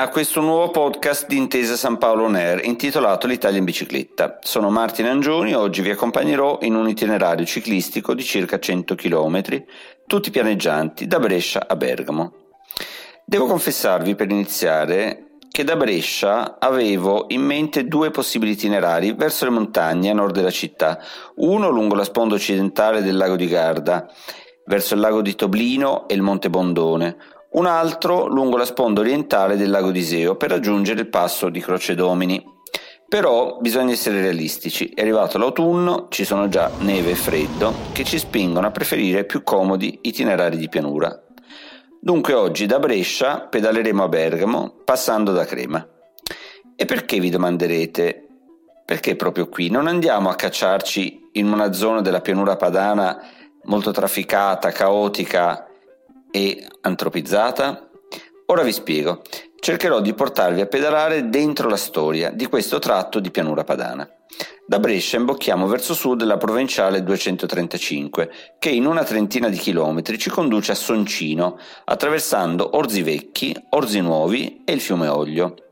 a questo nuovo podcast di Intesa San Paolo On Air intitolato L'Italia in bicicletta. Sono Martin Angioni e oggi vi accompagnerò in un itinerario ciclistico di circa 100 km, tutti pianeggianti, da Brescia a Bergamo. Devo confessarvi per iniziare che da Brescia avevo in mente due possibili itinerari verso le montagne a nord della città, uno lungo la sponda occidentale del lago di Garda, verso il lago di Toblino e il Monte Bondone, un altro lungo la sponda orientale del lago di Iseo per raggiungere il passo di Croce Domini. Però bisogna essere realistici, è arrivato l'autunno, ci sono già neve e freddo che ci spingono a preferire più comodi itinerari di pianura. Dunque oggi da Brescia pedaleremo a Bergamo passando da Crema. E perché vi domanderete? Perché proprio qui? Non andiamo a cacciarci in una zona della pianura padana molto trafficata, caotica e antropizzata? Ora vi spiego. Cercherò di portarvi a pedalare dentro la storia di questo tratto di pianura padana. Da Brescia imbocchiamo verso sud la provinciale 235, che in una trentina di chilometri ci conduce a Soncino, attraversando Orzi Vecchi, Orzi Nuovi e il fiume Oglio.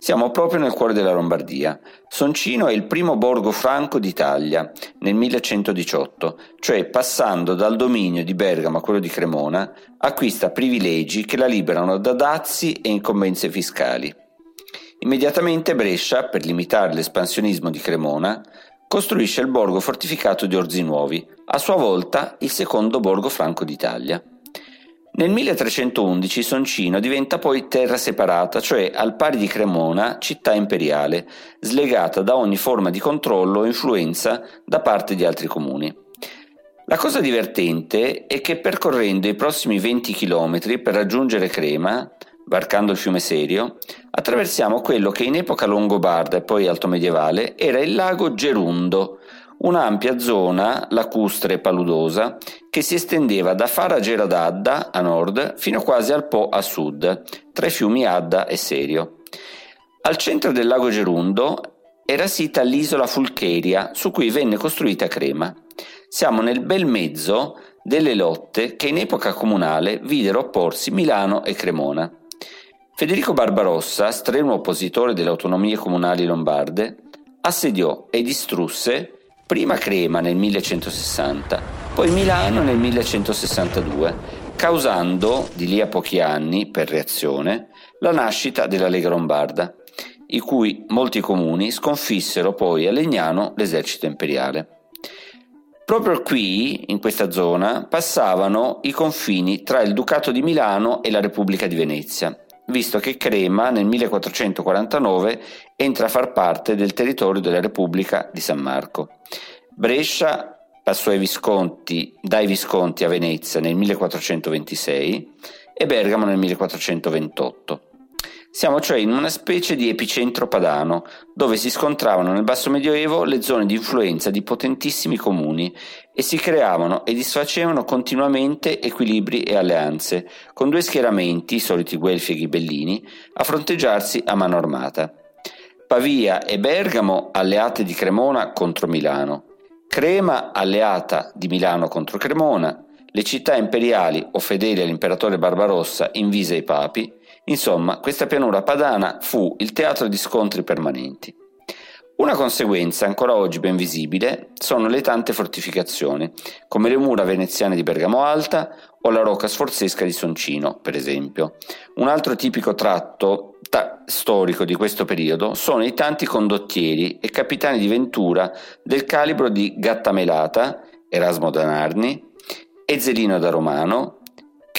Siamo proprio nel cuore della Lombardia. Soncino è il primo borgo franco d'Italia nel 1118, cioè passando dal dominio di Bergamo a quello di Cremona, acquista privilegi che la liberano da dazi e incombenze fiscali. Immediatamente Brescia, per limitare l'espansionismo di Cremona, costruisce il borgo fortificato di Orzinuovi, a sua volta il secondo borgo franco d'Italia. Nel 1311 Soncino diventa poi terra separata, cioè al pari di Cremona, città imperiale, slegata da ogni forma di controllo o influenza da parte di altri comuni. La cosa divertente è che percorrendo i prossimi 20 km per raggiungere Crema, varcando il fiume Serio, attraversiamo quello che in epoca longobarda e poi altomedievale era il lago Gerundo, un'ampia zona lacustre e paludosa che si estendeva da Faragera d'Adda a nord fino quasi al Po a sud, tra i fiumi Adda e Serio. Al centro del lago Gerundo era sita l'isola Fulcheria su cui venne costruita Crema. Siamo nel bel mezzo delle lotte che in epoca comunale videro opporsi Milano e Cremona. Federico Barbarossa, strenuo oppositore delle autonomie comunali lombarde, assediò e distrusse prima Crema nel 1160, poi Milano nel 1162, causando, di lì a pochi anni, per reazione, la nascita della Lega Lombarda, i cui molti comuni sconfissero poi a Legnano l'esercito imperiale. Proprio qui, in questa zona, passavano i confini tra il Ducato di Milano e la Repubblica di Venezia, visto che Crema nel 1449 entra a far parte del territorio della Repubblica di San Marco. Brescia passò Visconti, dai Visconti a Venezia nel 1426 e Bergamo nel 1428. Siamo cioè in una specie di epicentro padano, dove si scontravano nel basso medioevo le zone di influenza di potentissimi comuni e si creavano e disfacevano continuamente equilibri e alleanze, con due schieramenti, i soliti Guelfi e Ghibellini, a fronteggiarsi a mano armata. Pavia e Bergamo alleate di Cremona contro Milano, Crema alleata di Milano contro Cremona, le città imperiali o fedeli all'imperatore Barbarossa invise ai papi, Insomma, questa pianura padana fu il teatro di scontri permanenti. Una conseguenza ancora oggi ben visibile sono le tante fortificazioni, come le mura veneziane di Bergamo Alta o la rocca sforzesca di Soncino, per esempio. Un altro tipico tratto ta- storico di questo periodo sono i tanti condottieri e capitani di ventura del calibro di Gattamelata, Erasmo da Narni, Ezelino da Romano,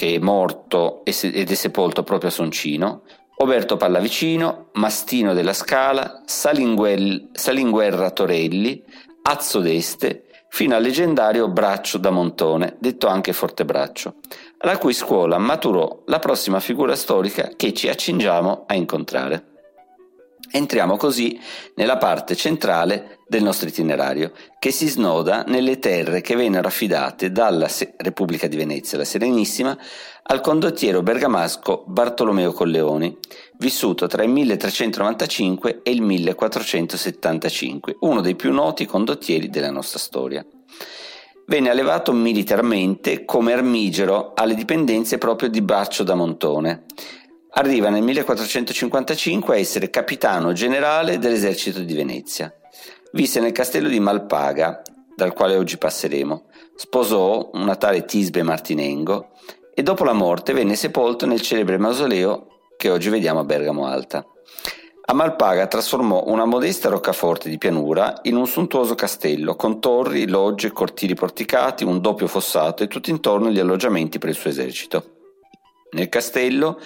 che è morto ed è sepolto proprio a Soncino, Oberto Pallavicino, Mastino della Scala, Salinguerra Torelli, Azzo d'Este, fino al leggendario Braccio da Montone, detto anche Fortebraccio, alla cui scuola maturò la prossima figura storica che ci accingiamo a incontrare. Entriamo così nella parte centrale del nostro itinerario, che si snoda nelle terre che vennero affidate dalla Repubblica di Venezia, la Serenissima, al condottiero bergamasco Bartolomeo Colleoni, vissuto tra il 1395 e il 1475, uno dei più noti condottieri della nostra storia. Venne allevato militarmente come armigero alle dipendenze proprio di Baccio da Montone, Arriva nel 1455 a essere capitano generale dell'esercito di Venezia. Visse nel castello di Malpaga, dal quale oggi passeremo. Sposò una tale Tisbe Martinengo e dopo la morte venne sepolto nel celebre mausoleo che oggi vediamo a Bergamo Alta. A Malpaga trasformò una modesta roccaforte di pianura in un sontuoso castello con torri, logge, cortili porticati, un doppio fossato e tutto intorno gli alloggiamenti per il suo esercito. Nel castello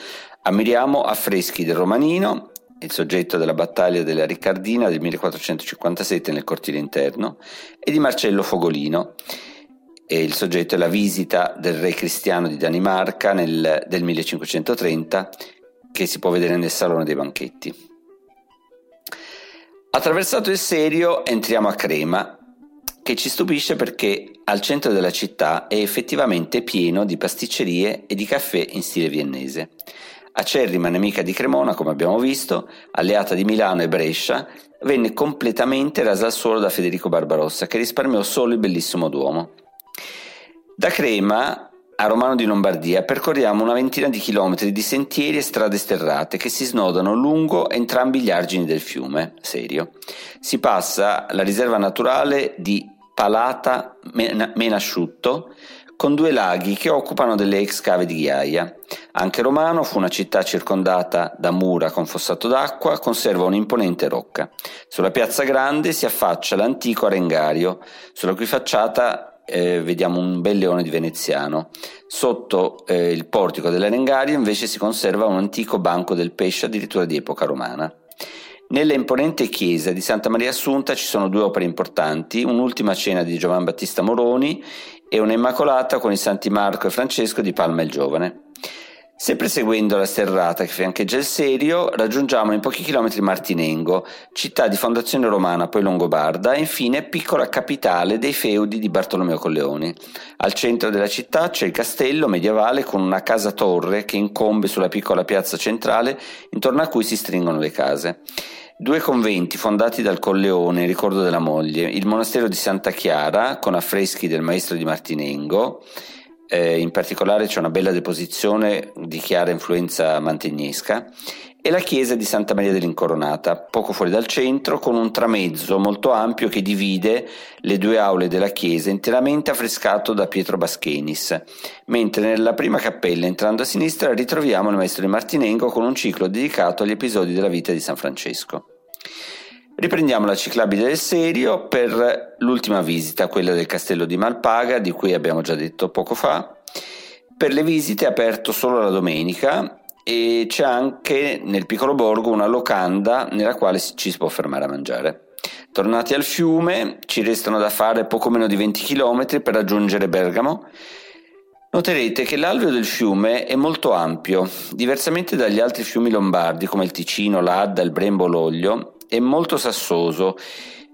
Ammiriamo affreschi del Romanino, il soggetto della battaglia della Riccardina del 1457 nel cortile interno, e di Marcello Fogolino, e il soggetto è la visita del re cristiano di Danimarca nel, del 1530, che si può vedere nel Salone dei Banchetti. Attraversato il Serio entriamo a Crema, che ci stupisce perché al centro della città è effettivamente pieno di pasticcerie e di caffè in stile viennese. Acerrima nemica di Cremona, come abbiamo visto, alleata di Milano e Brescia, venne completamente rasa al suolo da Federico Barbarossa, che risparmiò solo il bellissimo Duomo. Da Crema a Romano di Lombardia percorriamo una ventina di chilometri di sentieri e strade sterrate che si snodano lungo entrambi gli argini del fiume Serio. Si passa alla riserva naturale di Palata Menasciutto, con due laghi che occupano delle ex cave di ghiaia. Anche Romano fu una città circondata da mura con fossato d'acqua, conserva un'imponente rocca. Sulla piazza grande si affaccia l'antico arengario, sulla cui facciata eh, vediamo un bel leone di veneziano. Sotto eh, il portico dell'arengario invece si conserva un antico banco del pesce addirittura di epoca romana. Nella imponente chiesa di Santa Maria Assunta ci sono due opere importanti, un'ultima cena di Giovan Battista Moroni e una Immacolata con i Santi Marco e Francesco di Palma il Giovane. Sempre seguendo la sterrata che fiancheggia il Serio, raggiungiamo in pochi chilometri Martinengo, città di fondazione romana, poi longobarda, e infine piccola capitale dei feudi di Bartolomeo Colleoni. Al centro della città c'è il castello medievale con una casa torre che incombe sulla piccola piazza centrale intorno a cui si stringono le case. Due conventi fondati dal Colleone in ricordo della moglie, il monastero di Santa Chiara con affreschi del maestro di Martinengo, eh, in particolare c'è una bella deposizione di chiara influenza mantegnesca, e la chiesa di Santa Maria dell'Incoronata, poco fuori dal centro, con un tramezzo molto ampio che divide le due aule della chiesa, interamente affrescato da Pietro Baschenis, mentre nella prima cappella, entrando a sinistra, ritroviamo il maestro di Martinengo con un ciclo dedicato agli episodi della vita di San Francesco. Riprendiamo la ciclabile del Serio per l'ultima visita, quella del castello di Malpaga, di cui abbiamo già detto poco fa. Per le visite è aperto solo la domenica e c'è anche nel piccolo borgo una locanda nella quale ci si può fermare a mangiare. Tornati al fiume, ci restano da fare poco meno di 20 km per raggiungere Bergamo. Noterete che l'alveo del fiume è molto ampio, diversamente dagli altri fiumi lombardi come il Ticino, l'Adda, il Brembo, l'Oglio, è molto sassoso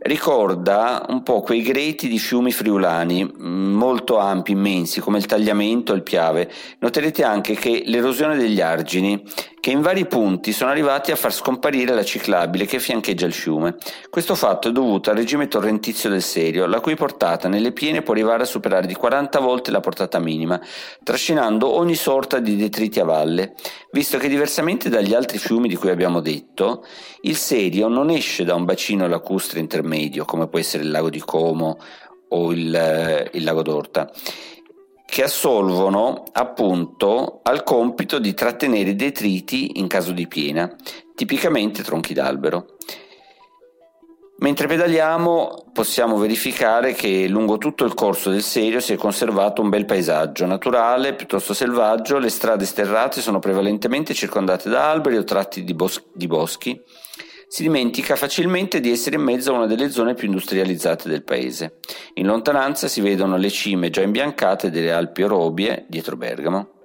ricorda un po' quei greti di fiumi friulani, mm, molto ampi, immensi, come il Tagliamento e il Piave. Noterete anche che l'erosione degli argini, che in vari punti sono arrivati a far scomparire la ciclabile che fiancheggia il fiume. Questo fatto è dovuto al regime torrentizio del Serio, la cui portata nelle piene può arrivare a superare di 40 volte la portata minima, trascinando ogni sorta di detriti a valle, visto che diversamente dagli altri fiumi di cui abbiamo detto, il Serio non esce da un bacino lacustre intermedio intermedio, come può essere il lago di Como o il, eh, il lago d'Orta, che assolvono appunto al compito di trattenere i detriti in caso di piena, tipicamente tronchi d'albero. Mentre pedaliamo possiamo verificare che lungo tutto il corso del Serio si è conservato un bel paesaggio naturale, piuttosto selvaggio, le strade sterrate sono prevalentemente circondate da alberi o tratti di, bos- di boschi si dimentica facilmente di essere in mezzo a una delle zone più industrializzate del paese. In lontananza si vedono le cime già imbiancate delle Alpi Orobie dietro Bergamo.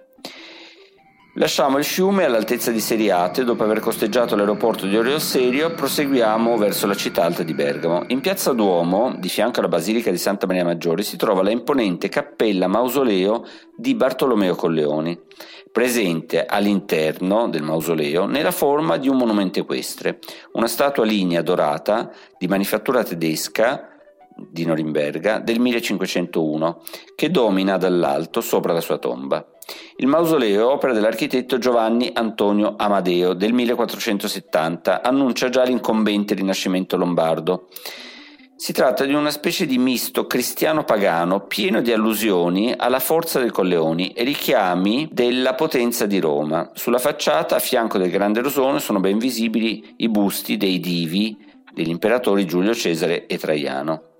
Lasciamo il fiume all'altezza di Seriate, dopo aver costeggiato l'aeroporto di Orio Serio, proseguiamo verso la città alta di Bergamo. In piazza Duomo, di fianco alla Basilica di Santa Maria Maggiore, si trova la imponente cappella mausoleo di Bartolomeo Colleoni, presente all'interno del mausoleo nella forma di un monumento equestre, una statua lignea dorata di manifattura tedesca di Norimberga del 1501, che domina dall'alto sopra la sua tomba. Il mausoleo è opera dell'architetto Giovanni Antonio Amadeo del 1470, annuncia già l'incombente rinascimento lombardo. Si tratta di una specie di misto cristiano-pagano pieno di allusioni alla forza dei Colleoni e richiami della potenza di Roma. Sulla facciata, a fianco del grande rosone, sono ben visibili i busti dei divi degli imperatori Giulio Cesare e Traiano.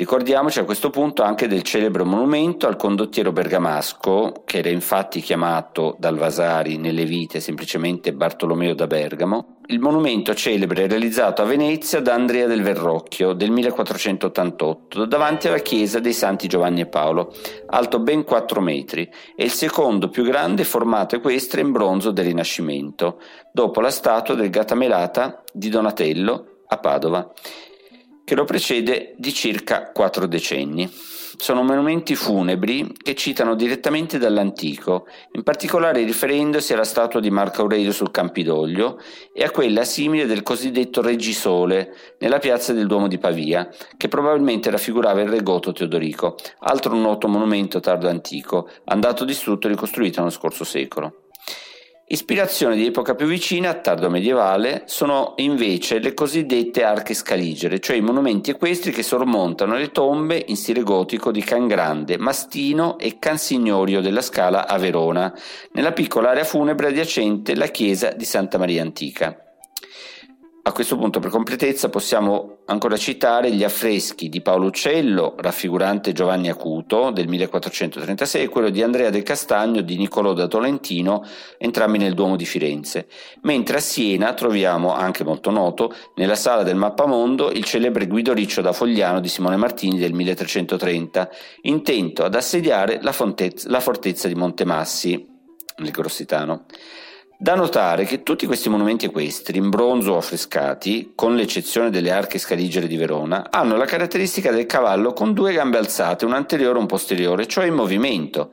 Ricordiamoci a questo punto anche del celebre monumento al condottiero bergamasco, che era infatti chiamato dal Vasari nelle vite semplicemente Bartolomeo da Bergamo. Il monumento celebre realizzato a Venezia da Andrea del Verrocchio del 1488 davanti alla chiesa dei Santi Giovanni e Paolo, alto ben 4 metri, è il secondo più grande formato equestre in bronzo del Rinascimento, dopo la statua del Gatamelata di Donatello a Padova che lo precede di circa quattro decenni. Sono monumenti funebri che citano direttamente dall'antico, in particolare riferendosi alla statua di Marco Aurelio sul Campidoglio e a quella simile del cosiddetto Reggisole nella piazza del Duomo di Pavia, che probabilmente raffigurava il re goto Teodorico, altro noto monumento tardo antico, andato distrutto e ricostruito nello scorso secolo. Ispirazione di epoca più vicina, tardo medievale, sono invece le cosiddette arche scaligere, cioè i monumenti equestri che sormontano le tombe in stile gotico di Can Grande, Mastino e Cansignorio della Scala a Verona, nella piccola area funebre adiacente la chiesa di Santa Maria Antica. A questo punto, per completezza, possiamo ancora citare gli affreschi di Paolo Uccello, raffigurante Giovanni Acuto del 1436, e quello di Andrea del Castagno di Niccolò da Tolentino, entrambi nel Duomo di Firenze. Mentre a Siena troviamo, anche molto noto, nella sala del Mappamondo, il celebre Guido Riccio da Fogliano di Simone Martini del 1330, intento ad assediare la, fontezza, la fortezza di Montemassi, nel Grossitano. Da notare che tutti questi monumenti equestri, in bronzo o affrescati, con l'eccezione delle arche scaligere di Verona, hanno la caratteristica del cavallo con due gambe alzate, un anteriore e un posteriore, cioè in movimento,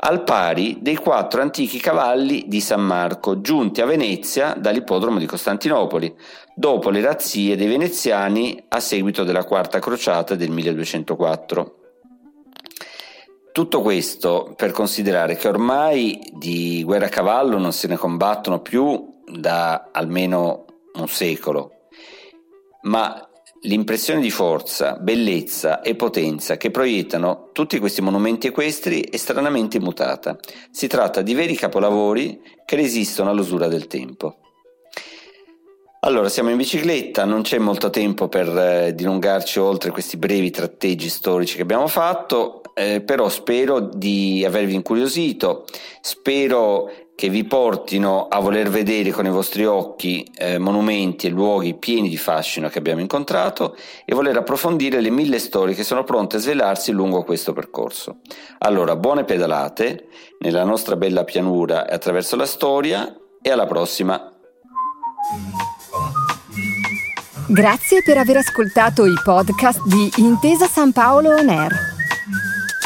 al pari dei quattro antichi cavalli di San Marco, giunti a Venezia dall'ippodromo di Costantinopoli, dopo le razzie dei veneziani a seguito della quarta crociata del 1204. Tutto questo per considerare che ormai di guerra a cavallo non se ne combattono più da almeno un secolo, ma l'impressione di forza, bellezza e potenza che proiettano tutti questi monumenti equestri è stranamente immutata. Si tratta di veri capolavori che resistono all'usura del tempo. Allora, siamo in bicicletta, non c'è molto tempo per eh, dilungarci oltre questi brevi tratteggi storici che abbiamo fatto eh, però spero di avervi incuriosito, spero che vi portino a voler vedere con i vostri occhi eh, monumenti e luoghi pieni di fascino che abbiamo incontrato e voler approfondire le mille storie che sono pronte a svelarsi lungo questo percorso. Allora, buone pedalate nella nostra bella pianura e attraverso la storia e alla prossima. Grazie per aver ascoltato i podcast di Intesa San Paolo On Air.